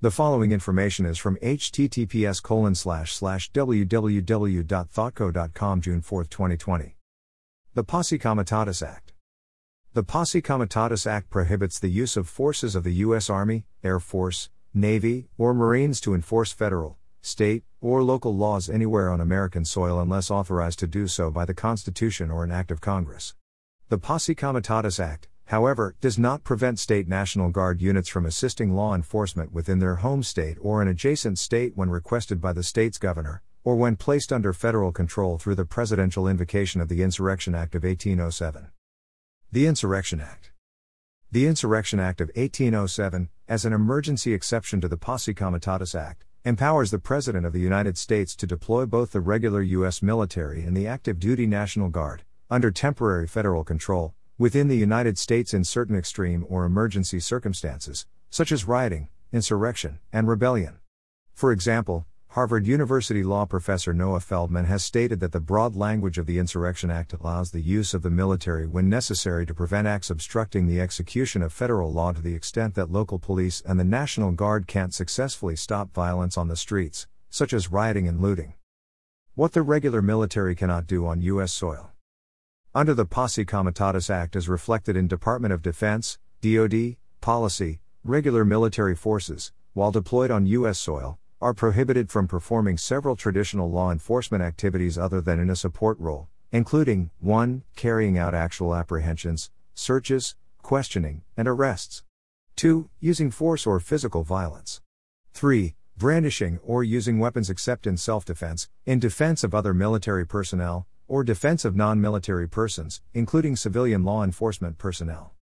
The following information is from https www.thoughtco.com June 4, 2020. The Posse Comitatus Act. The Posse Comitatus Act prohibits the use of forces of the U.S. Army, Air Force, Navy, or Marines to enforce federal, state, or local laws anywhere on American soil unless authorized to do so by the Constitution or an act of Congress. The Posse Comitatus Act, however, does not prevent state National Guard units from assisting law enforcement within their home state or an adjacent state when requested by the state's governor, or when placed under federal control through the presidential invocation of the Insurrection Act of 1807. The Insurrection Act. The Insurrection Act of 1807, as an emergency exception to the Posse Comitatus Act, empowers the President of the United States to deploy both the regular U.S. military and the active duty National Guard, under temporary federal control, within the United States in certain extreme or emergency circumstances, such as rioting, insurrection, and rebellion. For example, Harvard University law professor Noah Feldman has stated that the broad language of the Insurrection Act allows the use of the military when necessary to prevent acts obstructing the execution of federal law to the extent that local police and the National Guard can't successfully stop violence on the streets, such as rioting and looting. What the regular military cannot do on U.S. soil. Under the Posse Comitatus Act as reflected in Department of Defense, DoD, policy, regular military forces, while deployed on U.S. soil, are prohibited from performing several traditional law enforcement activities other than in a support role, including 1. carrying out actual apprehensions, searches, questioning, and arrests, 2. using force or physical violence, 3. brandishing or using weapons except in self defense, in defense of other military personnel, or defense of non military persons, including civilian law enforcement personnel.